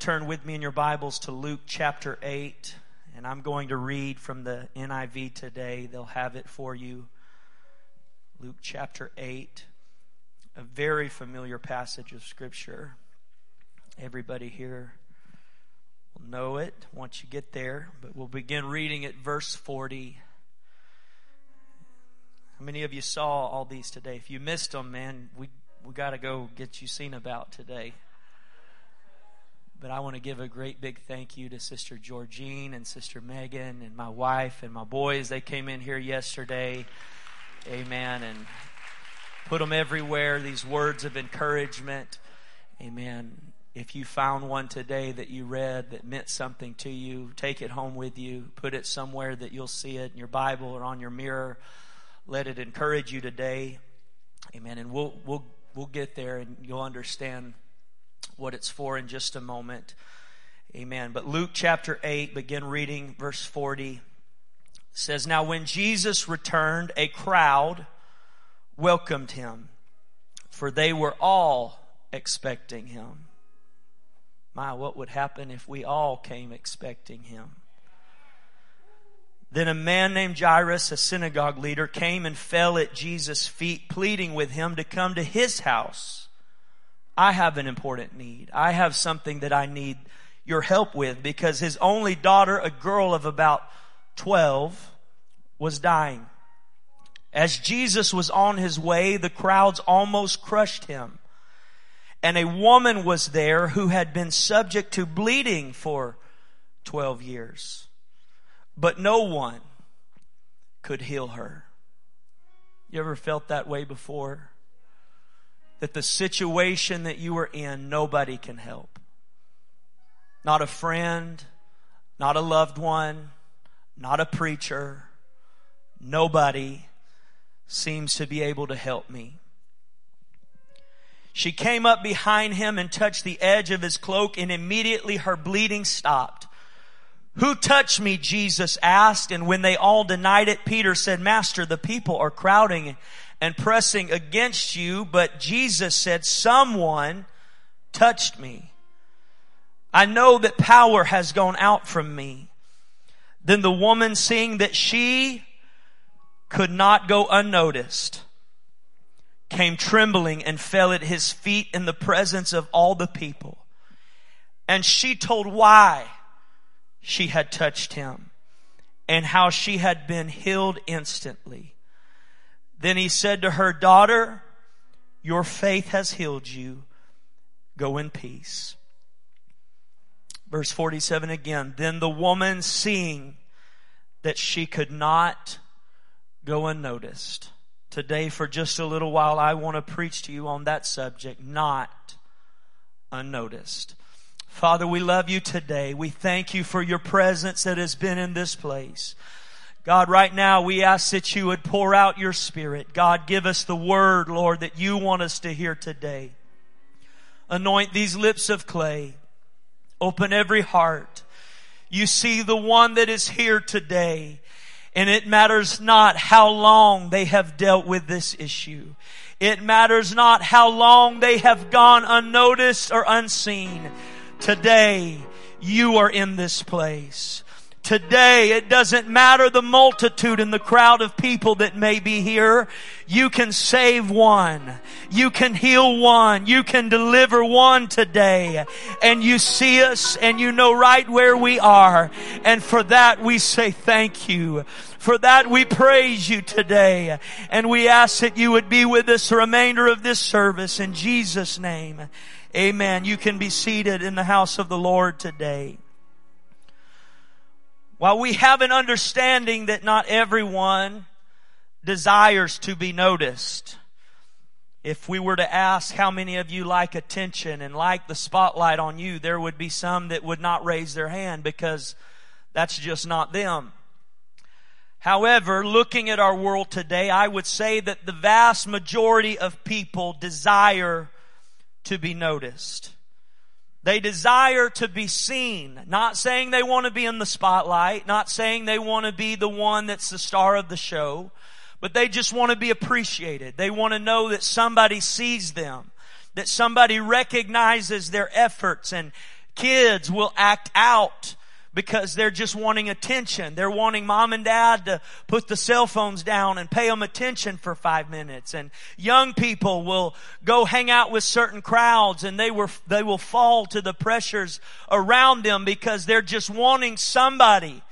turn with me in your Bibles to Luke chapter 8, and I'm going to read from the NIV today. They'll have it for you. Luke chapter 8, a very familiar passage of Scripture. Everybody here will know it once you get there, but we'll begin reading at verse 40. How many of you saw all these today? If you missed them, man, we, we got to go get you seen about today. But I want to give a great big thank you to Sister Georgine and Sister Megan and my wife and my boys. They came in here yesterday. Amen. And put them everywhere, these words of encouragement. Amen. If you found one today that you read that meant something to you, take it home with you. Put it somewhere that you'll see it in your Bible or on your mirror. Let it encourage you today. Amen. And we'll, we'll, we'll get there and you'll understand what it's for in just a moment. Amen. But Luke chapter 8, begin reading verse 40 says, Now when Jesus returned, a crowd welcomed him, for they were all expecting him. My, what would happen if we all came expecting him? Then a man named Jairus, a synagogue leader, came and fell at Jesus' feet, pleading with him to come to his house. I have an important need. I have something that I need your help with because his only daughter, a girl of about 12, was dying. As Jesus was on his way, the crowds almost crushed him. And a woman was there who had been subject to bleeding for 12 years. But no one could heal her. You ever felt that way before? That the situation that you are in, nobody can help. Not a friend, not a loved one, not a preacher. Nobody seems to be able to help me. She came up behind him and touched the edge of his cloak and immediately her bleeding stopped. Who touched me? Jesus asked. And when they all denied it, Peter said, Master, the people are crowding and pressing against you, but Jesus said, someone touched me. I know that power has gone out from me. Then the woman seeing that she could not go unnoticed, came trembling and fell at his feet in the presence of all the people. And she told why she had touched him and how she had been healed instantly. Then he said to her, daughter, your faith has healed you. Go in peace. Verse 47 again. Then the woman seeing that she could not go unnoticed. Today for just a little while I want to preach to you on that subject, not unnoticed. Father, we love you today. We thank you for your presence that has been in this place. God, right now we ask that you would pour out your spirit. God, give us the word, Lord, that you want us to hear today. Anoint these lips of clay. Open every heart. You see the one that is here today. And it matters not how long they have dealt with this issue. It matters not how long they have gone unnoticed or unseen. Today, you are in this place. Today, it doesn't matter the multitude and the crowd of people that may be here. You can save one. You can heal one. You can deliver one today. And you see us and you know right where we are. And for that we say thank you. For that we praise you today. And we ask that you would be with us the remainder of this service in Jesus' name. Amen. You can be seated in the house of the Lord today. While we have an understanding that not everyone desires to be noticed, if we were to ask how many of you like attention and like the spotlight on you, there would be some that would not raise their hand because that's just not them. However, looking at our world today, I would say that the vast majority of people desire to be noticed. They desire to be seen. Not saying they want to be in the spotlight, not saying they want to be the one that's the star of the show, but they just want to be appreciated. They want to know that somebody sees them, that somebody recognizes their efforts and Kids will act out because they're just wanting attention. They're wanting mom and dad to put the cell phones down and pay them attention for five minutes. And young people will go hang out with certain crowds and they were, they will fall to the pressures around them because they're just wanting somebody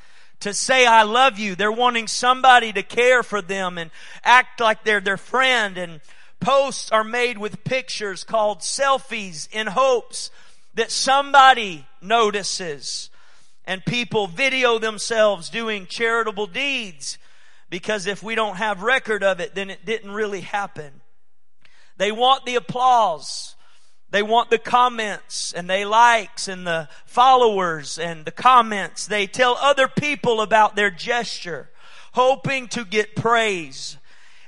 to say I love you. They're wanting somebody to care for them and act like they're their friend and posts are made with pictures called selfies in hopes that somebody notices and people video themselves doing charitable deeds because if we don't have record of it, then it didn't really happen. They want the applause. They want the comments and they likes and the followers and the comments. They tell other people about their gesture, hoping to get praise.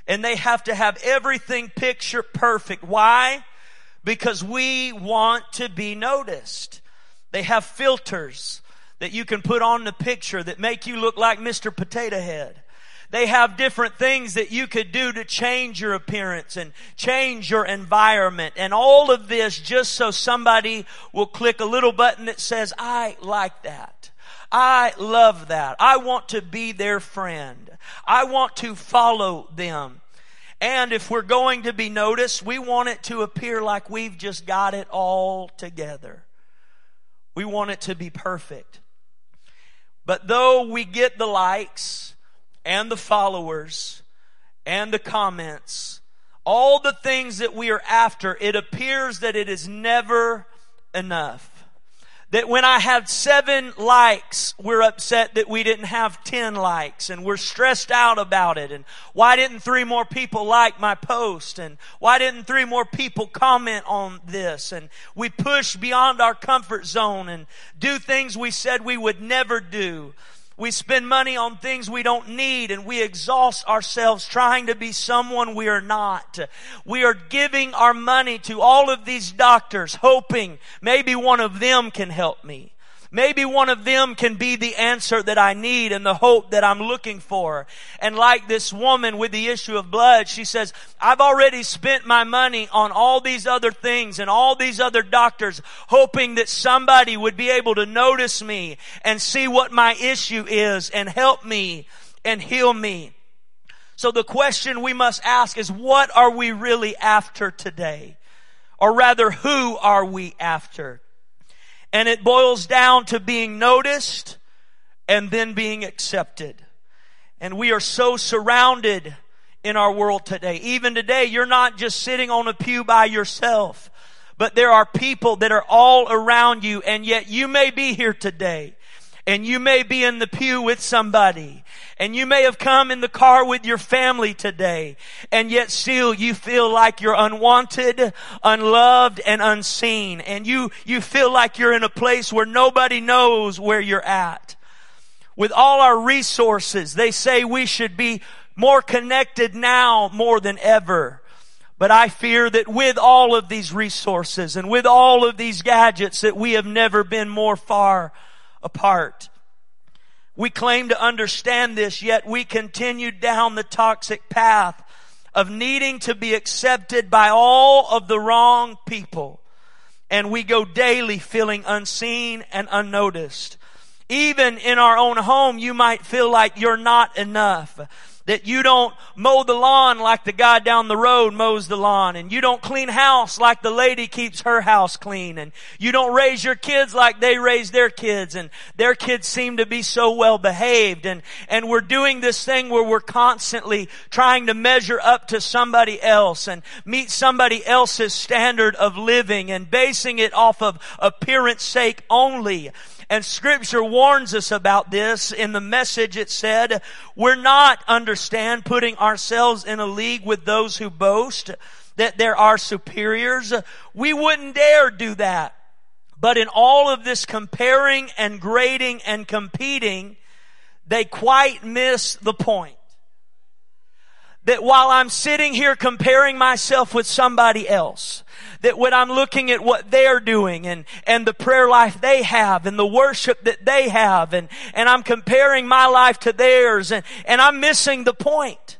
And they have to have everything picture perfect. Why? Because we want to be noticed. They have filters that you can put on the picture that make you look like Mr. Potato Head. They have different things that you could do to change your appearance and change your environment and all of this just so somebody will click a little button that says, I like that. I love that. I want to be their friend. I want to follow them. And if we're going to be noticed, we want it to appear like we've just got it all together. We want it to be perfect. But though we get the likes and the followers and the comments, all the things that we are after, it appears that it is never enough that when I had seven likes, we're upset that we didn't have ten likes and we're stressed out about it. And why didn't three more people like my post? And why didn't three more people comment on this? And we push beyond our comfort zone and do things we said we would never do. We spend money on things we don't need and we exhaust ourselves trying to be someone we are not. We are giving our money to all of these doctors hoping maybe one of them can help me. Maybe one of them can be the answer that I need and the hope that I'm looking for. And like this woman with the issue of blood, she says, I've already spent my money on all these other things and all these other doctors hoping that somebody would be able to notice me and see what my issue is and help me and heal me. So the question we must ask is what are we really after today? Or rather, who are we after? And it boils down to being noticed and then being accepted. And we are so surrounded in our world today. Even today, you're not just sitting on a pew by yourself, but there are people that are all around you and yet you may be here today and you may be in the pew with somebody and you may have come in the car with your family today and yet still you feel like you're unwanted, unloved and unseen and you, you feel like you're in a place where nobody knows where you're at. With all our resources, they say we should be more connected now more than ever. But I fear that with all of these resources and with all of these gadgets that we have never been more far apart. We claim to understand this, yet we continue down the toxic path of needing to be accepted by all of the wrong people. And we go daily feeling unseen and unnoticed. Even in our own home, you might feel like you're not enough that you don't mow the lawn like the guy down the road mows the lawn and you don't clean house like the lady keeps her house clean and you don't raise your kids like they raise their kids and their kids seem to be so well behaved and, and we're doing this thing where we're constantly trying to measure up to somebody else and meet somebody else's standard of living and basing it off of appearance sake only. And scripture warns us about this. In the message it said, we're not, understand, putting ourselves in a league with those who boast that there are superiors. We wouldn't dare do that. But in all of this comparing and grading and competing, they quite miss the point that while I'm sitting here comparing myself with somebody else, that when I'm looking at what they're doing and, and the prayer life they have and the worship that they have and, and I'm comparing my life to theirs and, and I'm missing the point.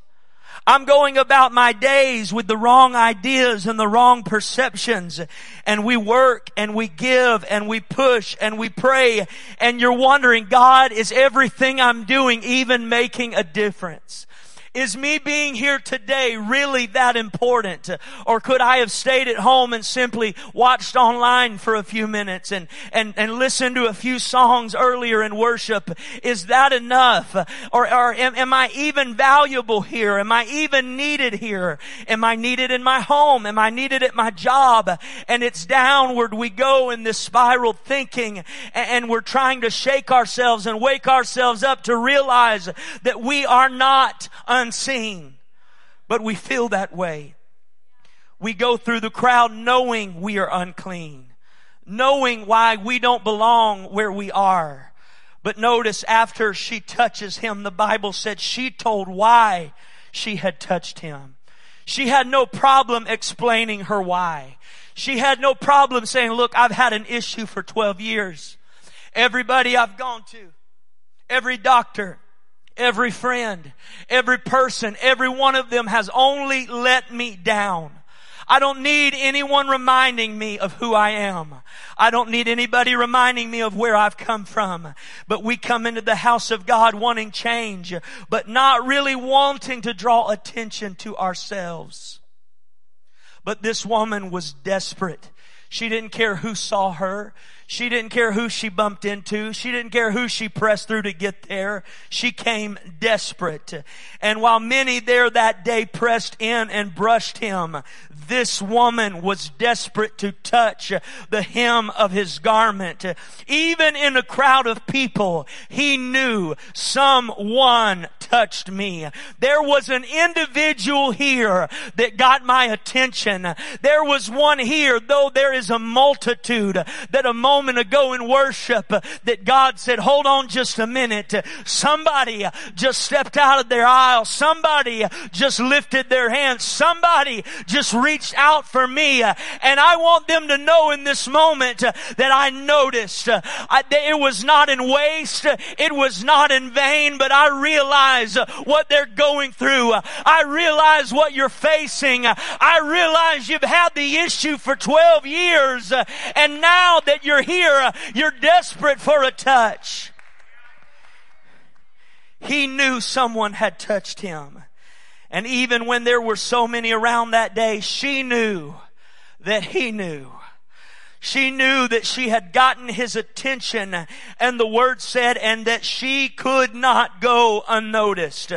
I'm going about my days with the wrong ideas and the wrong perceptions. And we work and we give and we push and we pray. And you're wondering, God, is everything I'm doing even making a difference? Is me being here today really that important? Or could I have stayed at home and simply watched online for a few minutes and, and, and listened to a few songs earlier in worship? Is that enough? Or, or am, am I even valuable here? Am I even needed here? Am I needed in my home? Am I needed at my job? And it's downward we go in this spiral thinking and, and we're trying to shake ourselves and wake ourselves up to realize that we are not unseen, but we feel that way. We go through the crowd knowing we are unclean, knowing why we don't belong where we are. But notice after she touches him, the Bible said she told why she had touched him. She had no problem explaining her why. She had no problem saying, look, I've had an issue for 12 years. Everybody I've gone to, every doctor, every friend, every person, every one of them has only let me down. I don't need anyone reminding me of who I am. I don't need anybody reminding me of where I've come from. But we come into the house of God wanting change, but not really wanting to draw attention to ourselves. But this woman was desperate. She didn't care who saw her. She didn't care who she bumped into. She didn't care who she pressed through to get there. She came desperate. And while many there that day pressed in and brushed him, this woman was desperate to touch the hem of his garment. Even in a crowd of people, he knew someone touched me. There was an individual here that got my attention. There was one here, though there is a multitude that a moment ago in worship that God said, hold on just a minute. Somebody just stepped out of their aisle. Somebody just lifted their hands. Somebody just reached out for me. And I want them to know in this moment that I noticed it was not in waste. It was not in vain, but I realize what they're going through. I realize what you're facing. I realize you've had the issue for 12 years and now that you're here, uh, you're desperate for a touch. He knew someone had touched him. And even when there were so many around that day, she knew that he knew. She knew that she had gotten his attention and the word said, and that she could not go unnoticed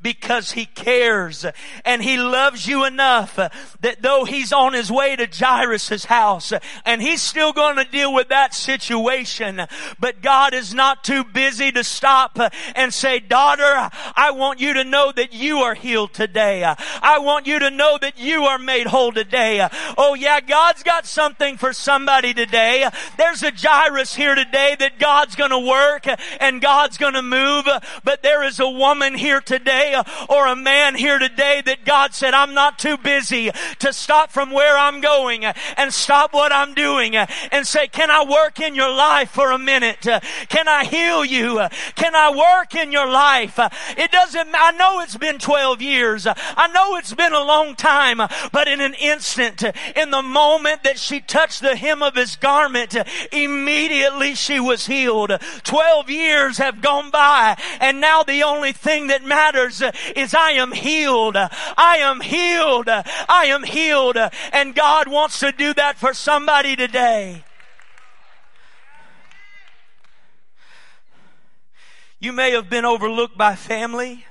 because he cares and he loves you enough that though he's on his way to Jairus' house and he's still going to deal with that situation, but God is not too busy to stop and say, daughter, I want you to know that you are healed today. I want you to know that you are made whole today. Oh yeah, God's got something for somebody today. There's a Jairus here today that God's gonna work and God's gonna move, but there is a woman here today or a man here today that God said, I'm not too busy to stop from where I'm going and stop what I'm doing and say, can I work in your life for a minute? Can I heal you? Can I work in your life? It doesn't, I know it's been 12 years. I know it's been a long time, but in an instant, in the moment that she touched the hem of his garment, immediately she was healed. 12 years have gone by and now the only thing that matters is I am healed. I am healed. I am healed. And God wants to do that for somebody today. You may have been overlooked by family.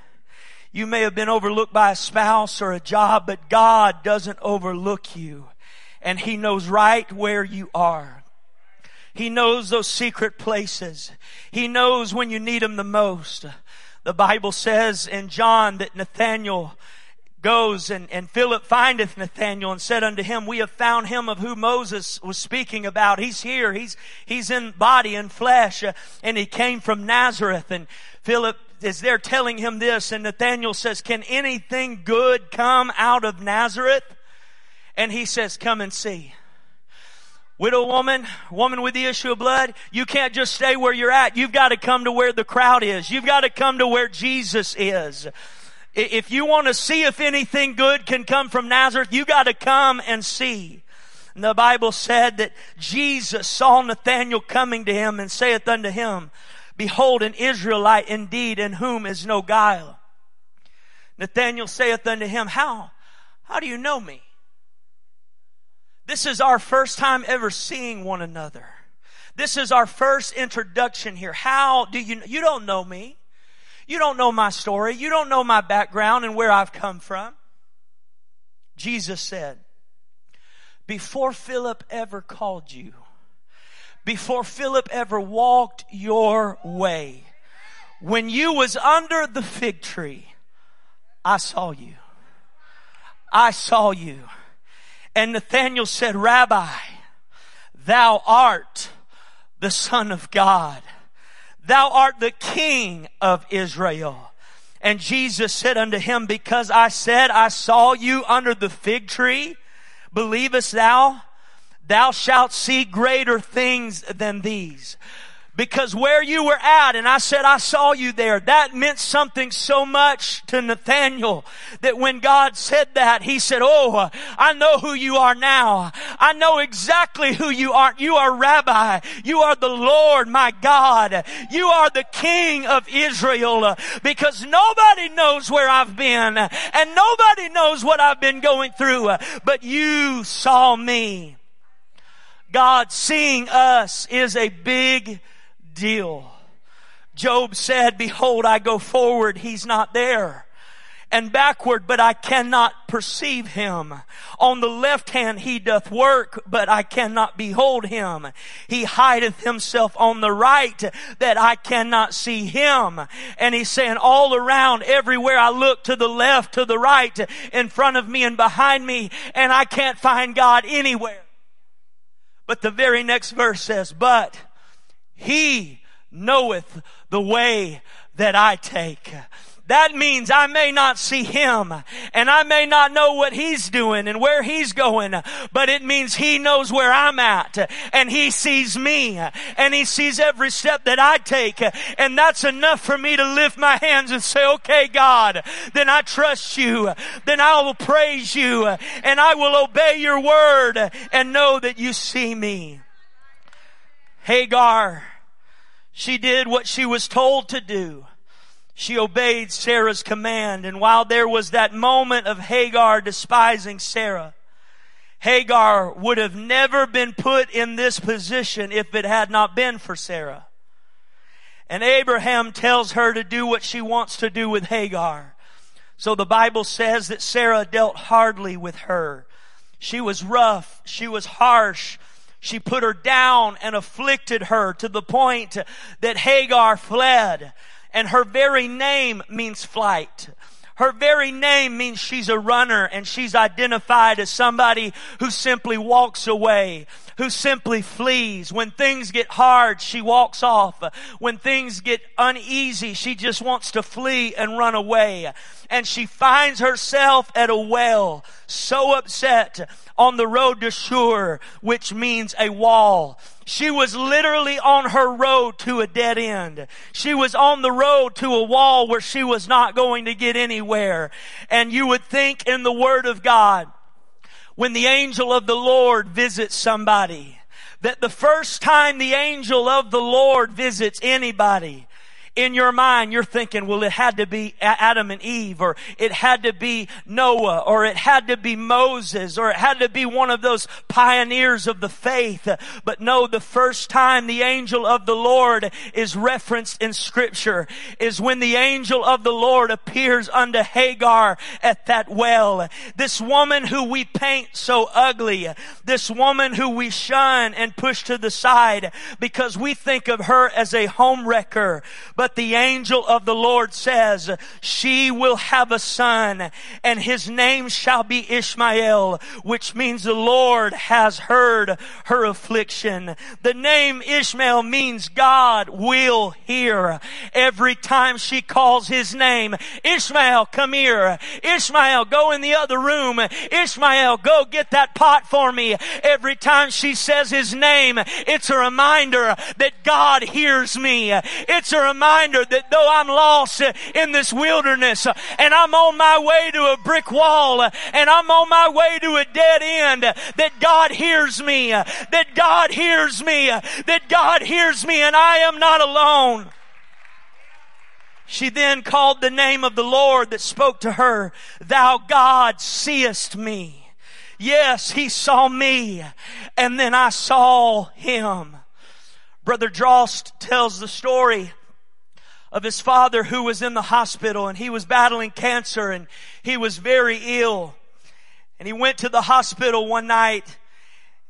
You may have been overlooked by a spouse or a job, but God doesn't overlook you. And He knows right where you are. He knows those secret places. He knows when you need Him the most. The Bible says in John that Nathanael goes and, and Philip findeth Nathanael and said unto him, we have found him of whom Moses was speaking about. He's here. He's, he's in body and flesh. Uh, and he came from Nazareth and Philip is there telling him this and Nathanael says, can anything good come out of Nazareth? And he says, come and see. Widow woman, woman with the issue of blood, you can't just stay where you're at. You've got to come to where the crowd is. You've got to come to where Jesus is. If you want to see if anything good can come from Nazareth, you got to come and see. And the Bible said that Jesus saw Nathanael coming to him and saith unto him, Behold, an Israelite indeed in whom is no guile. Nathanael saith unto him, How? How do you know me? This is our first time ever seeing one another. This is our first introduction here. How do you, you don't know me. You don't know my story. You don't know my background and where I've come from. Jesus said, before Philip ever called you, before Philip ever walked your way, when you was under the fig tree, I saw you. I saw you. And Nathanael said, Rabbi, thou art the son of God. Thou art the king of Israel. And Jesus said unto him, because I said I saw you under the fig tree, believest thou? Thou shalt see greater things than these because where you were at, and I said, I saw you there, that meant something so much to Nathanael that when God said that, he said, Oh, I know who you are now. I know exactly who you are. You are Rabbi. You are the Lord, my God. You are the King of Israel because nobody knows where I've been and nobody knows what I've been going through, but you saw me. God seeing us is a big deal. Job said, behold, I go forward. He's not there and backward, but I cannot perceive him. On the left hand he doth work, but I cannot behold him. He hideth himself on the right, that I cannot see him. And he's saying all around, everywhere I look to the left, to the right, in front of me and behind me, and I can't find God anywhere. But the very next verse says, but he knoweth the way that I take. That means I may not see him and I may not know what he's doing and where he's going, but it means he knows where I'm at and he sees me and he sees every step that I take. And that's enough for me to lift my hands and say, okay, God, then I trust you. Then I will praise you and I will obey your word and know that you see me. Hagar, she did what she was told to do. She obeyed Sarah's command. And while there was that moment of Hagar despising Sarah, Hagar would have never been put in this position if it had not been for Sarah. And Abraham tells her to do what she wants to do with Hagar. So the Bible says that Sarah dealt hardly with her. She was rough. She was harsh. She put her down and afflicted her to the point that Hagar fled. And her very name means flight. Her very name means she's a runner and she's identified as somebody who simply walks away, who simply flees. When things get hard, she walks off. When things get uneasy, she just wants to flee and run away. And she finds herself at a well, so upset on the road to Shur, which means a wall. She was literally on her road to a dead end. She was on the road to a wall where she was not going to get anywhere. And you would think in the Word of God, when the angel of the Lord visits somebody, that the first time the angel of the Lord visits anybody, in your mind, you're thinking, well, it had to be Adam and Eve, or it had to be Noah, or it had to be Moses, or it had to be one of those pioneers of the faith. But no, the first time the angel of the Lord is referenced in scripture is when the angel of the Lord appears unto Hagar at that well. This woman who we paint so ugly, this woman who we shun and push to the side because we think of her as a home wrecker. But the angel of the Lord says, she will have a son and his name shall be Ishmael, which means the Lord has heard her affliction. The name Ishmael means God will hear. Every time she calls his name, Ishmael, come here. Ishmael, go in the other room. Ishmael, go get that pot for me. Every time she says his name, it's a reminder that God hears me. It's a reminder reminder that though I'm lost uh, in this wilderness uh, and I'm on my way to a brick wall uh, and I'm on my way to a dead end, that God hears me, that God hears me, that God hears me and I am not alone. She then called the name of the Lord that spoke to her, Thou God seest me. Yes, he saw me, and then I saw him. Brother Drost tells the story of his father who was in the hospital and he was battling cancer and he was very ill. And he went to the hospital one night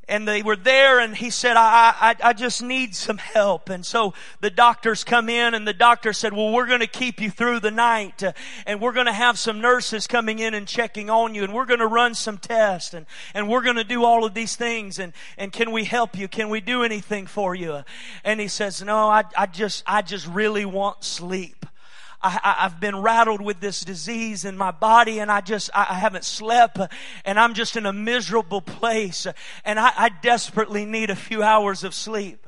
and they were there and he said, I, I, I just need some help. And so the doctors come in and the doctor said, well, we're going to keep you through the night uh, and we're going to have some nurses coming in and checking on you and we're going to run some tests and, and we're going to do all of these things and, and can we help you? Can we do anything for you? And he says, no, I, I just, I just really want sleep. I, have been rattled with this disease in my body and I just, I, I haven't slept and I'm just in a miserable place and I, I desperately need a few hours of sleep.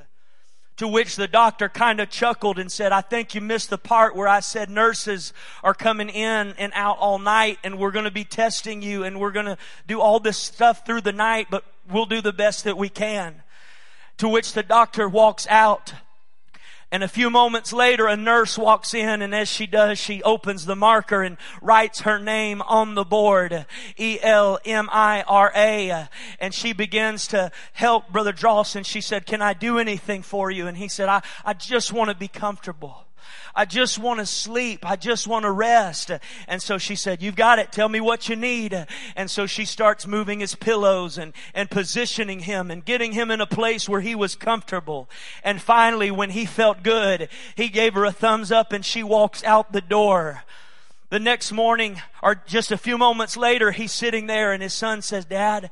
To which the doctor kind of chuckled and said, I think you missed the part where I said nurses are coming in and out all night and we're going to be testing you and we're going to do all this stuff through the night, but we'll do the best that we can. To which the doctor walks out and a few moments later, a nurse walks in and as she does, she opens the marker and writes her name on the board. E-L-M-I-R-A. And she begins to help Brother Drawson. She said, can I do anything for you? And he said, I, I just want to be comfortable. I just want to sleep. I just want to rest. And so she said, you've got it. Tell me what you need. And so she starts moving his pillows and, and positioning him and getting him in a place where he was comfortable. And finally, when he felt good, he gave her a thumbs up and she walks out the door. The next morning, or just a few moments later, he's sitting there and his son says, Dad,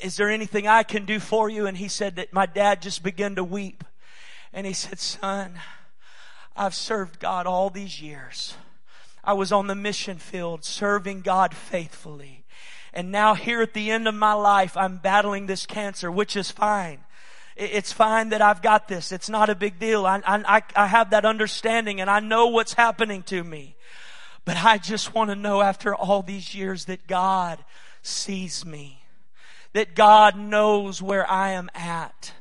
is there anything I can do for you? And he said that my dad just began to weep. And he said, son, I've served God all these years. I was on the mission field serving God faithfully. And now here at the end of my life, I'm battling this cancer, which is fine. It's fine that I've got this. It's not a big deal. I, I, I have that understanding and I know what's happening to me. But I just want to know after all these years that God sees me. That God knows where I am at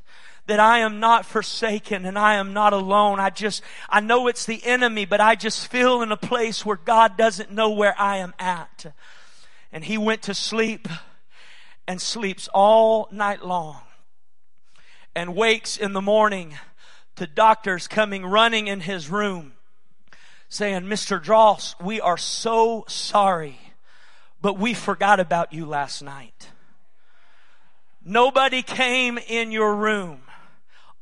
that I am not forsaken and I am not alone. I just, I know it's the enemy, but I just feel in a place where God doesn't know where I am at. And he went to sleep and sleeps all night long and wakes in the morning to doctors coming running in his room saying, Mr. Dross, we are so sorry, but we forgot about you last night. Nobody came in your room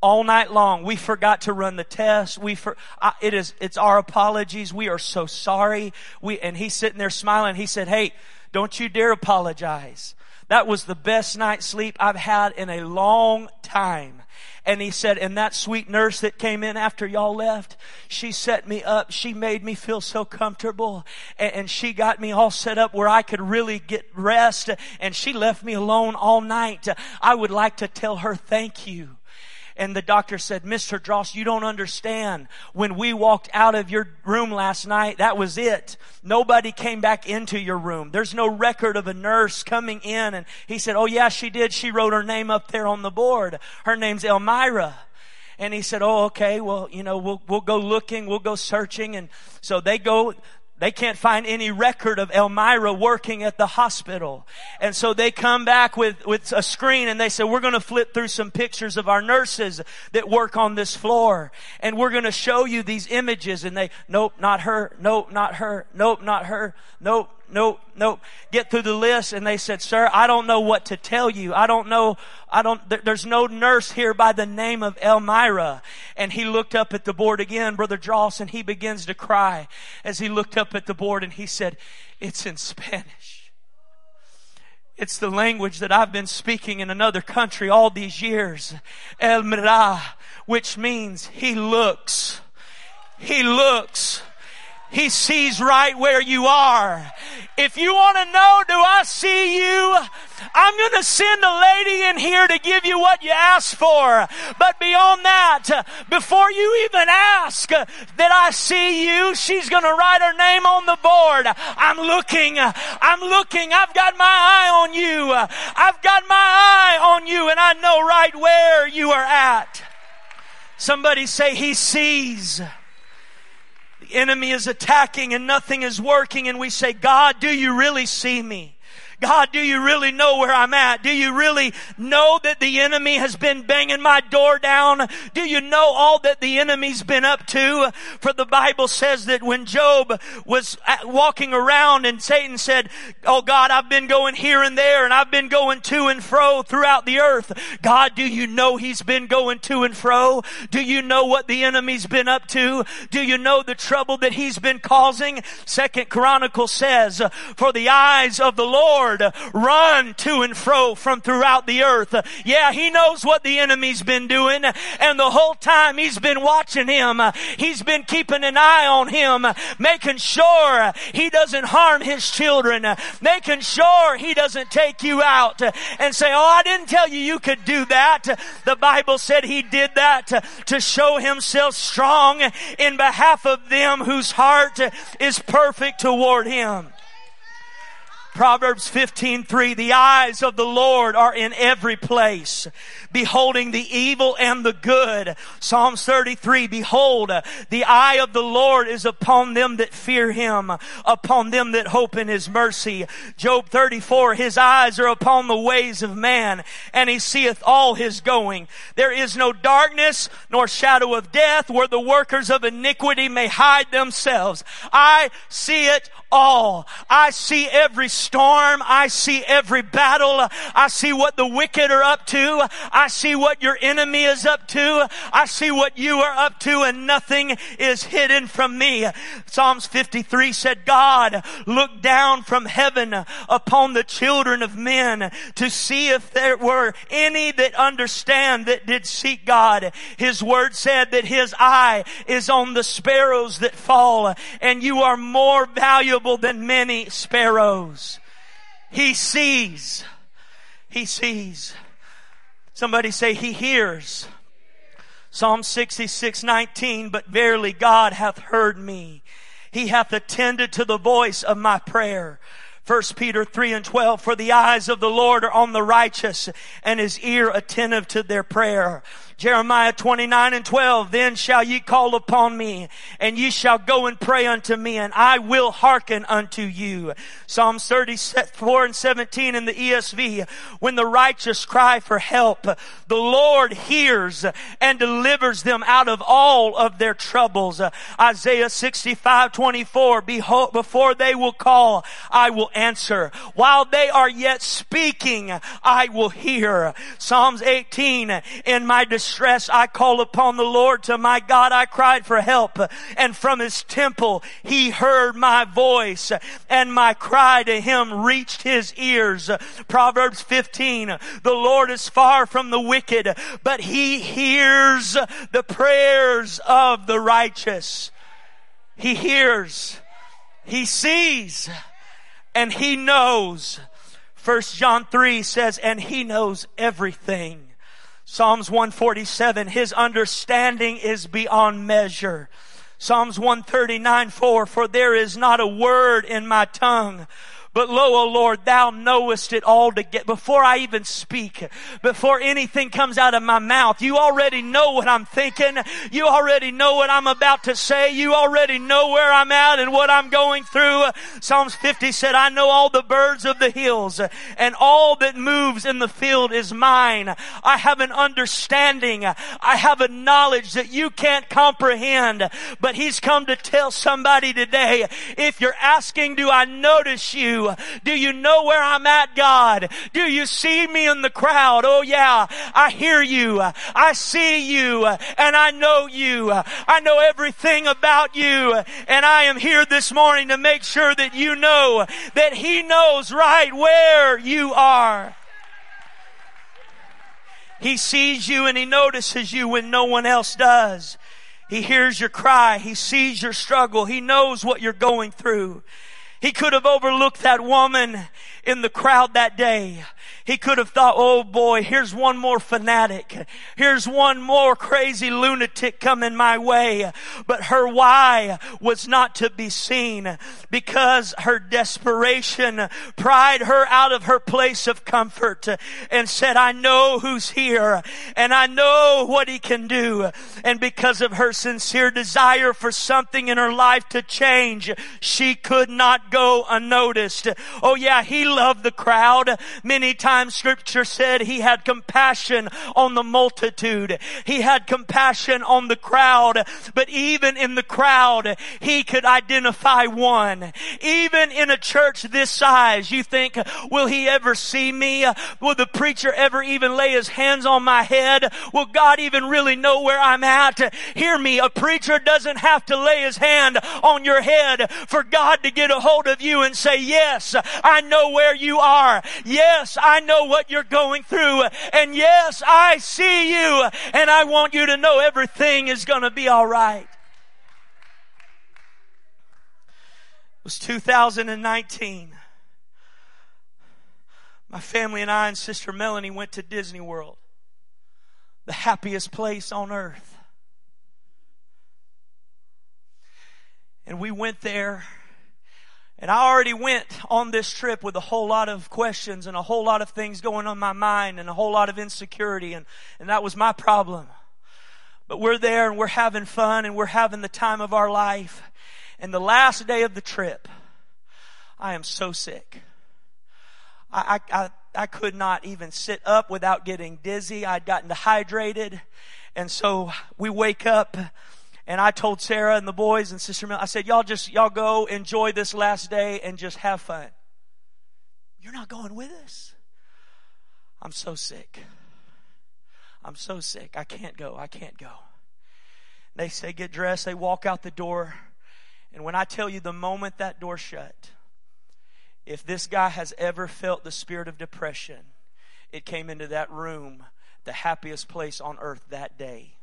all night long. We forgot to run the test. We for, I, it is, it's our apologies. We are so sorry. We, and he's sitting there smiling. He said, Hey, don't you dare apologize. That was the best night's sleep I've had in a long time. And he said, and that sweet nurse that came in after y'all left, she set me up. She made me feel so comfortable. And, and, she got me all set up where I could really get rest. And she left me alone all night. I would like to tell her thank you. And the doctor said, Mr. Dross, you don't understand. When we walked out of your room last night, that was it. Nobody came back into your room. There's no record of a nurse coming in. And he said, Oh yeah, she did. She wrote her name up there on the board. Her name's Elmira. And he said, Oh, okay. Well, you know, we'll, we'll go looking. We'll go searching. And so they go, they can't find any record of Elmira working at the hospital. And so they come back with, with a screen and they say, we're going to flip through some pictures of our nurses that work on this floor. And we're going to show you these images. And they, nope, not her. Nope, not her. Nope, not her. Nope, nope, nope. Get through the list and they said, sir, I don't know what to tell you. I don't know, I don't, there's no nurse here by the name of Elmira. And he looked up at the board again, Brother Dross, and he begins to cry as he looked up at the board and he said, it's in Spanish. It's the language that I've been speaking in another country all these years. El Mira, which means he looks. He looks. He sees right where you are. If you want to know, do I see you? I'm going to send a lady in here to give you what you asked for. But beyond that, before you even ask that I see you, she's going to write her name on the board. I'm looking. I'm looking. I've got my eye on you. I've got my eye on you and I know right where you are at. Somebody say he sees enemy is attacking and nothing is working and we say, God, do you really see me? God, do you really know where I'm at? Do you really know that the enemy has been banging my door down? Do you know all that the enemy's been up to? For the Bible says that when Job was walking around and Satan said, Oh God, I've been going here and there and I've been going to and fro throughout the earth. God, do you know he's been going to and fro? Do you know what the enemy's been up to? Do you know the trouble that he's been causing? Second Chronicle says, for the eyes of the Lord Lord run to and fro from throughout the earth. Yeah, he knows what the enemy's been doing and the whole time he's been watching him. He's been keeping an eye on him, making sure he doesn't harm his children, making sure he doesn't take you out and say, Oh, I didn't tell you you could do that. The Bible said he did that to show himself strong in behalf of them whose heart is perfect toward him. Proverbs 15:3 The eyes of the Lord are in every place beholding the evil and the good. Psalms 33 Behold the eye of the Lord is upon them that fear him upon them that hope in his mercy. Job 34 His eyes are upon the ways of man and he seeth all his going. There is no darkness nor shadow of death where the workers of iniquity may hide themselves. I see it all. I see every storm. I see every battle. I see what the wicked are up to. I see what your enemy is up to. I see what you are up to and nothing is hidden from me. Psalms 53 said, God looked down from heaven upon the children of men to see if there were any that understand that did seek God. His word said that his eye is on the sparrows that fall and you are more valuable than many sparrows. He sees. He sees. Somebody say, He hears. Psalm 66, 19, but verily God hath heard me. He hath attended to the voice of my prayer. 1 Peter 3 and 12, for the eyes of the Lord are on the righteous and his ear attentive to their prayer. Jeremiah 29 and 12, then shall ye call upon me and ye shall go and pray unto me and I will hearken unto you. Psalms 34 and 17 in the ESV, when the righteous cry for help, the Lord hears and delivers them out of all of their troubles. Isaiah 65, 24, behold, before they will call, I will answer. While they are yet speaking, I will hear. Psalms 18, in my distress, distress, I call upon the Lord. To my God, I cried for help. And from his temple, he heard my voice and my cry to him reached his ears. Proverbs 15, the Lord is far from the wicked, but he hears the prayers of the righteous. He hears, he sees, and he knows. First John 3 says, and he knows everything. Psalms 147, His understanding is beyond measure. Psalms 139, 4, For there is not a word in my tongue but lo, O Lord, thou knowest it all to get before I even speak, before anything comes out of my mouth. You already know what I'm thinking. You already know what I'm about to say. You already know where I'm at and what I'm going through. Psalms 50 said, I know all the birds of the hills and all that moves in the field is mine. I have an understanding. I have a knowledge that you can't comprehend, but he's come to tell somebody today, if you're asking, do I notice you? Do you know where I'm at, God? Do you see me in the crowd? Oh yeah, I hear you. I see you and I know you. I know everything about you and I am here this morning to make sure that you know that He knows right where you are. He sees you and He notices you when no one else does. He hears your cry. He sees your struggle. He knows what you're going through. He could have overlooked that woman in the crowd that day. He could have thought, oh boy, here's one more fanatic. Here's one more crazy lunatic coming my way. But her why was not to be seen because her desperation pried her out of her place of comfort and said, I know who's here and I know what he can do. And because of her sincere desire for something in her life to change, she could not go unnoticed. Oh yeah, he loved the crowd. Many times scripture said he had compassion on the multitude. He had compassion on the crowd. But even in the crowd, he could identify one. Even in a church this size, you think, will he ever see me? Will the preacher ever even lay his hands on my head? Will God even really know where I'm at? Hear me, a preacher doesn't have to lay his hand on your head for God to get a hold of you and say, yes, I know where you are. Yes, I know what you're going through. And yes, I see you and I want you to know everything is going to be alright. It was 2019. My family and I and Sister Melanie went to Disney World, the happiest place on earth. And we went there and I already went on this trip with a whole lot of questions and a whole lot of things going on my mind and a whole lot of insecurity and, and that was my problem. But we're there and we're having fun and we're having the time of our life. And the last day of the trip, I am so sick. I, I, I, I could not even sit up without getting dizzy. I'd gotten dehydrated. And so we wake up and I told Sarah and the boys and Sister Mel, I said, y'all just, y'all go enjoy this last day and just have fun. You're not going with us? I'm so sick. I'm so sick. I can't go. I can't go. They say, get dressed. They walk out the door. And when I tell you the moment that door shut, if this guy has ever felt the spirit of depression, it came into that room, the happiest place on earth that day.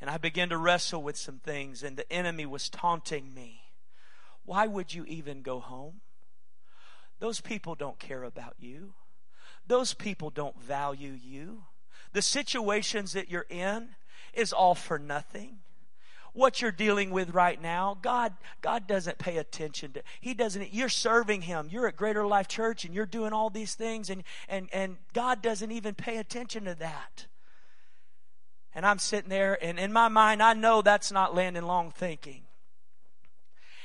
And I began to wrestle with some things, and the enemy was taunting me. Why would you even go home? Those people don't care about you. Those people don't value you. The situations that you're in is all for nothing. What you're dealing with right now, God, God doesn't pay attention to. He doesn't. You're serving Him. You're at Greater Life Church, and you're doing all these things, and and and God doesn't even pay attention to that. And I'm sitting there, and in my mind, I know that's not Landon Long thinking.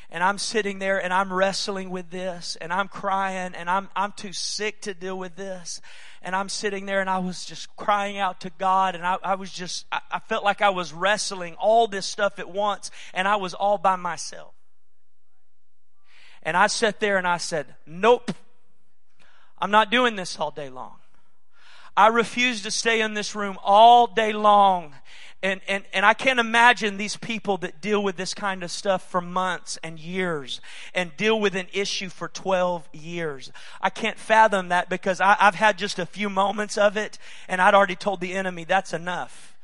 And I'm sitting there and I'm wrestling with this and I'm crying and I'm, I'm too sick to deal with this. And I'm sitting there and I was just crying out to God and I, I was just, I, I felt like I was wrestling all this stuff at once and I was all by myself. And I sat there and I said, nope, I'm not doing this all day long. I refuse to stay in this room all day long. And, and, and I can't imagine these people that deal with this kind of stuff for months and years and deal with an issue for 12 years. I can't fathom that because I, I've had just a few moments of it and I'd already told the enemy that's enough.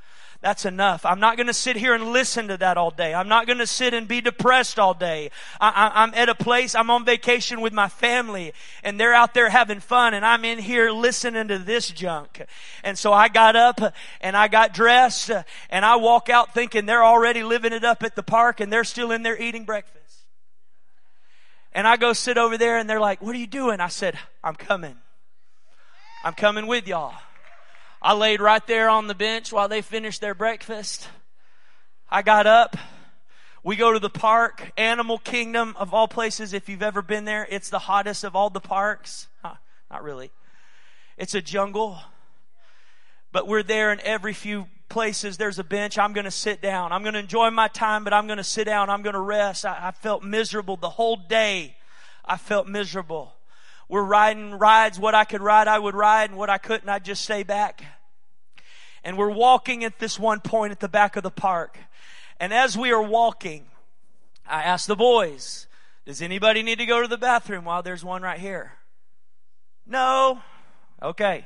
That's enough. I'm not going to sit here and listen to that all day. I'm not going to sit and be depressed all day. I, am at a place, I'm on vacation with my family and they're out there having fun and I'm in here listening to this junk. And so I got up and I got dressed and I walk out thinking they're already living it up at the park and they're still in there eating breakfast. And I go sit over there and they're like, what are you doing? I said, I'm coming. I'm coming with y'all. I laid right there on the bench while they finished their breakfast. I got up. We go to the park, Animal Kingdom of all places. If you've ever been there, it's the hottest of all the parks. Huh, not really. It's a jungle. But we're there in every few places there's a bench. I'm going to sit down. I'm going to enjoy my time, but I'm going to sit down. I'm going to rest. I, I felt miserable the whole day. I felt miserable. We're riding rides. What I could ride, I would ride, and what I couldn't, I'd just stay back. And we're walking at this one point at the back of the park. And as we are walking, I asked the boys, does anybody need to go to the bathroom while there's one right here? No. Okay.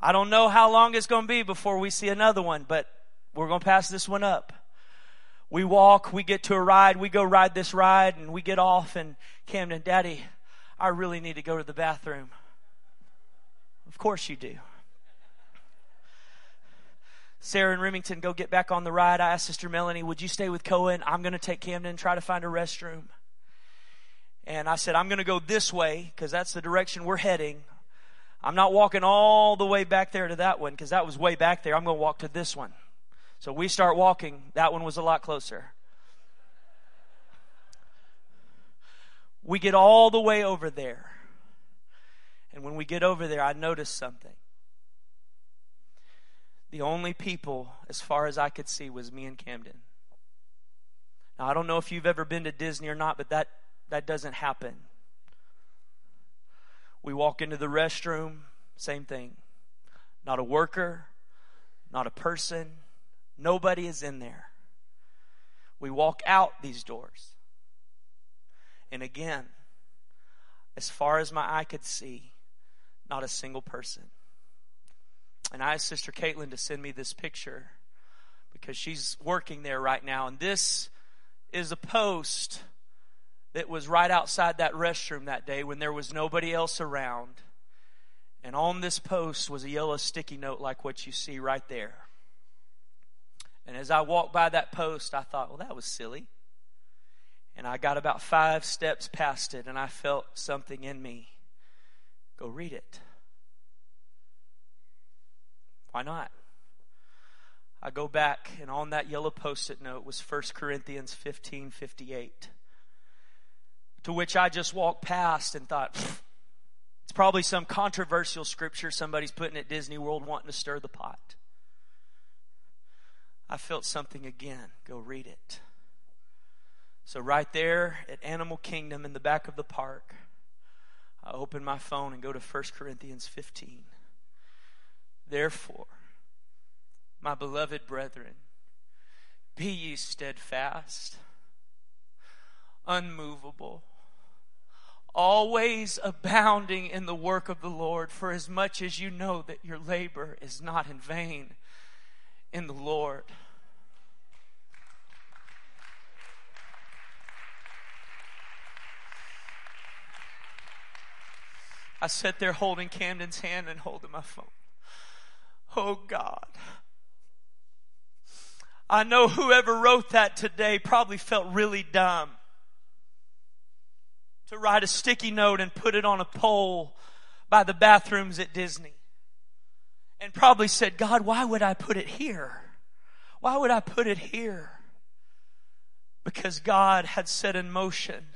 I don't know how long it's going to be before we see another one, but we're going to pass this one up. We walk, we get to a ride, we go ride this ride, and we get off, and Camden, Daddy, I really need to go to the bathroom. Of course you do. Sarah and Remington go get back on the ride. I asked Sister Melanie, Would you stay with Cohen? I'm going to take Camden and try to find a restroom. And I said, I'm going to go this way because that's the direction we're heading. I'm not walking all the way back there to that one because that was way back there. I'm going to walk to this one. So we start walking. That one was a lot closer. We get all the way over there. And when we get over there, I notice something. The only people, as far as I could see, was me and Camden. Now, I don't know if you've ever been to Disney or not, but that, that doesn't happen. We walk into the restroom, same thing. Not a worker, not a person, nobody is in there. We walk out these doors. And again, as far as my eye could see, not a single person. And I asked Sister Caitlin to send me this picture because she's working there right now. And this is a post that was right outside that restroom that day when there was nobody else around. And on this post was a yellow sticky note like what you see right there. And as I walked by that post, I thought, well, that was silly. And I got about five steps past it, and I felt something in me. Go read it. Why not? I go back, and on that yellow post it note was 1 Corinthians 15 58. To which I just walked past and thought, it's probably some controversial scripture somebody's putting at Disney World wanting to stir the pot. I felt something again. Go read it. So, right there at Animal Kingdom in the back of the park, I open my phone and go to 1 Corinthians 15. Therefore, my beloved brethren, be ye steadfast, unmovable, always abounding in the work of the Lord, for as much as you know that your labor is not in vain in the Lord. I sat there holding Camden's hand and holding my phone. Oh God. I know whoever wrote that today probably felt really dumb to write a sticky note and put it on a pole by the bathrooms at Disney. And probably said, God, why would I put it here? Why would I put it here? Because God had set in motion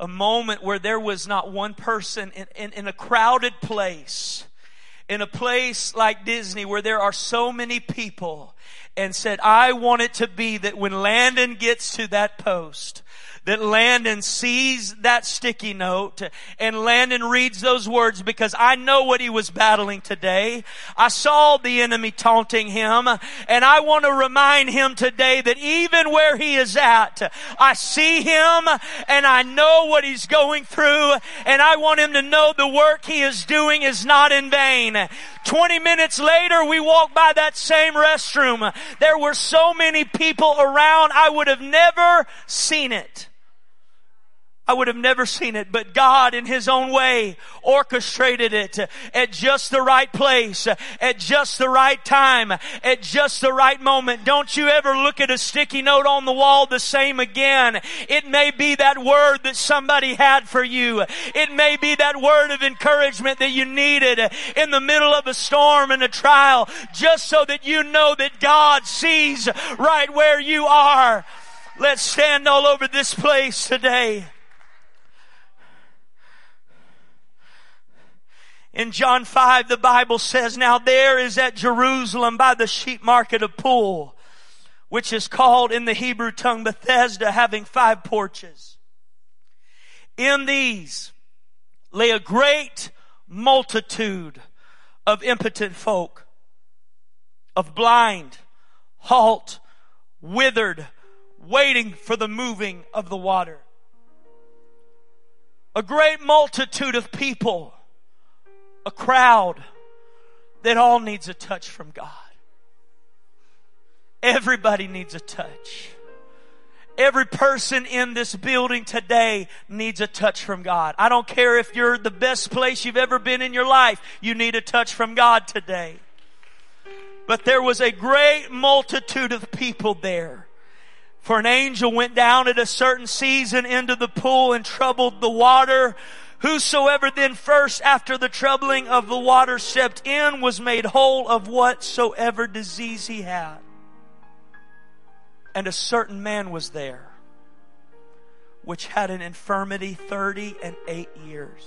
a moment where there was not one person in, in, in, a crowded place, in a place like Disney where there are so many people, and said, I want it to be that when Landon gets to that post, that Landon sees that sticky note and Landon reads those words because I know what he was battling today. I saw the enemy taunting him and I want to remind him today that even where he is at, I see him and I know what he's going through and I want him to know the work he is doing is not in vain. 20 minutes later, we walked by that same restroom. There were so many people around, I would have never seen it. I would have never seen it, but God in His own way orchestrated it at just the right place, at just the right time, at just the right moment. Don't you ever look at a sticky note on the wall the same again. It may be that word that somebody had for you. It may be that word of encouragement that you needed in the middle of a storm and a trial, just so that you know that God sees right where you are. Let's stand all over this place today. In John 5, the Bible says, Now there is at Jerusalem by the sheep market a pool, which is called in the Hebrew tongue Bethesda, having five porches. In these lay a great multitude of impotent folk, of blind, halt, withered, waiting for the moving of the water. A great multitude of people a crowd that all needs a touch from God. Everybody needs a touch. Every person in this building today needs a touch from God. I don't care if you're the best place you've ever been in your life, you need a touch from God today. But there was a great multitude of people there. For an angel went down at a certain season into the pool and troubled the water. Whosoever then first after the troubling of the water stepped in was made whole of whatsoever disease he had. And a certain man was there, which had an infirmity thirty and eight years.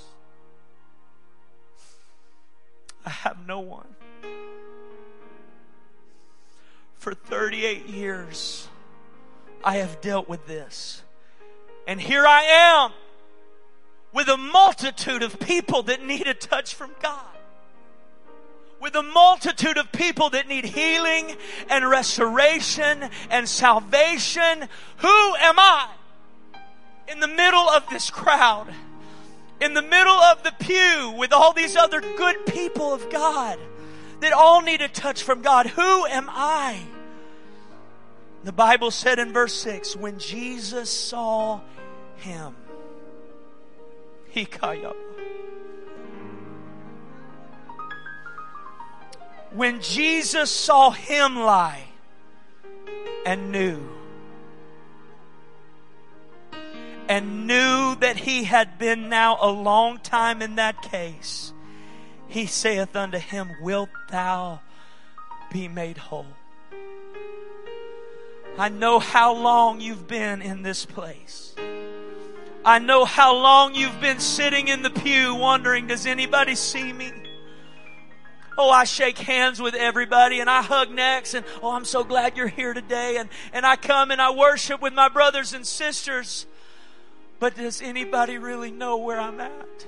I have no one. For 38 years, I have dealt with this. And here I am with a multitude of people that need a touch from God with a multitude of people that need healing and restoration and salvation. Who am I in the middle of this crowd? In the middle of the pew with all these other good people of God that all need a touch from God. Who am I? The Bible said in verse 6 when Jesus saw him. When Jesus saw him lie and knew, and knew that he had been now a long time in that case, he saith unto him, Wilt thou be made whole? I know how long you've been in this place. I know how long you've been sitting in the pew wondering, does anybody see me? Oh, I shake hands with everybody and I hug necks and, oh, I'm so glad you're here today. And, and I come and I worship with my brothers and sisters. But does anybody really know where I'm at?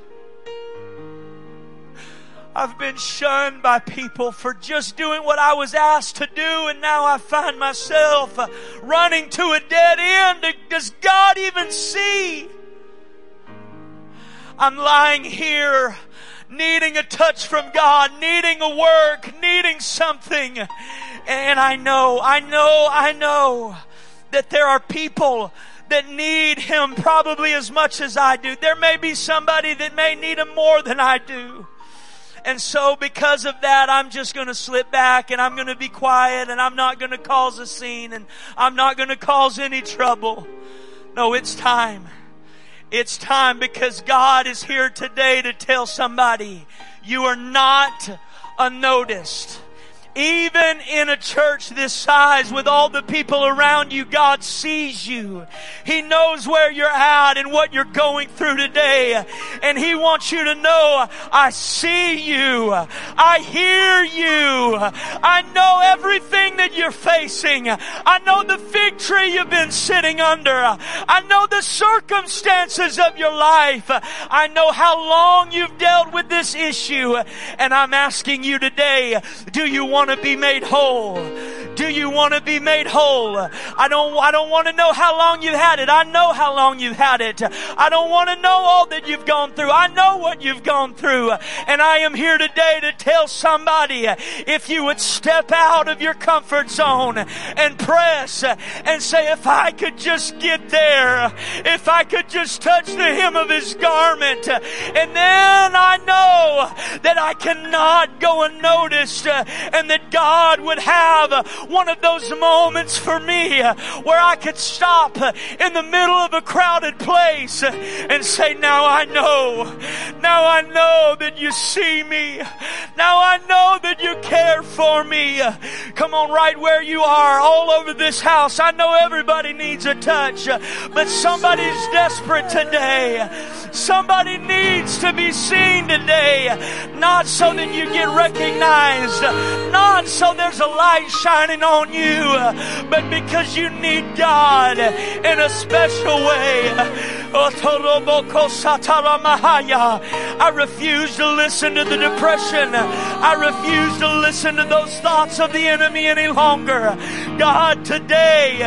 I've been shunned by people for just doing what I was asked to do, and now I find myself uh, running to a dead end. Does God even see? I'm lying here needing a touch from God, needing a work, needing something. And I know, I know, I know that there are people that need Him probably as much as I do. There may be somebody that may need Him more than I do. And so because of that, I'm just going to slip back and I'm going to be quiet and I'm not going to cause a scene and I'm not going to cause any trouble. No, it's time. It's time because God is here today to tell somebody you are not unnoticed. Even in a church this size with all the people around you, God sees you. He knows where you're at and what you're going through today. And He wants you to know, I see you. I hear you. I know everything that you're facing. I know the fig tree you've been sitting under. I know the circumstances of your life. I know how long you've dealt with this issue. And I'm asking you today, do you want want to be made whole? Do you want to be made whole? I don't, I don't want to know how long you've had it. I know how long you've had it. I don't want to know all that you've gone through. I know what you've gone through. And I am here today to tell somebody if you would step out of your comfort zone and press and say, if I could just get there, if I could just touch the hem of his garment, and then I know that I cannot go unnoticed and that that God would have one of those moments for me where I could stop in the middle of a crowded place and say, now I know, now I know that you see me. Now I know that you care for me. Come on, right where you are, all over this house. I know everybody needs a touch, but somebody's desperate today. Somebody needs to be seen today, not so that you get recognized, not so there's a light shining on you, but because you need God in a special way. I refuse to listen to the depression. I refuse to listen to those thoughts of the enemy any longer. God, today,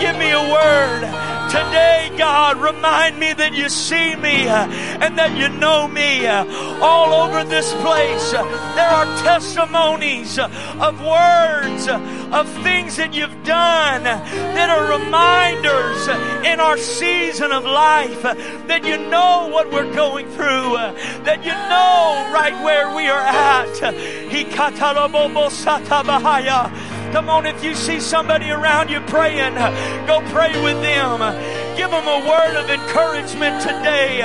give me a word. Today, God, remind me that you see me uh, and that you know me. Uh, all over this place, uh, there are testimonies of words, of things that you've done that are reminders in our season of life that you know what we're going through, that you know right where we are at. Come on, if you see somebody around you praying, go pray with them. Give them a word of encouragement today.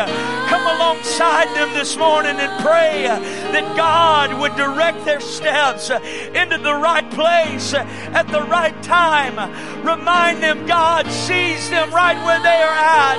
Come alongside them this morning and pray that God would direct their steps into the right place at the right time. Remind them God sees them right where they are at.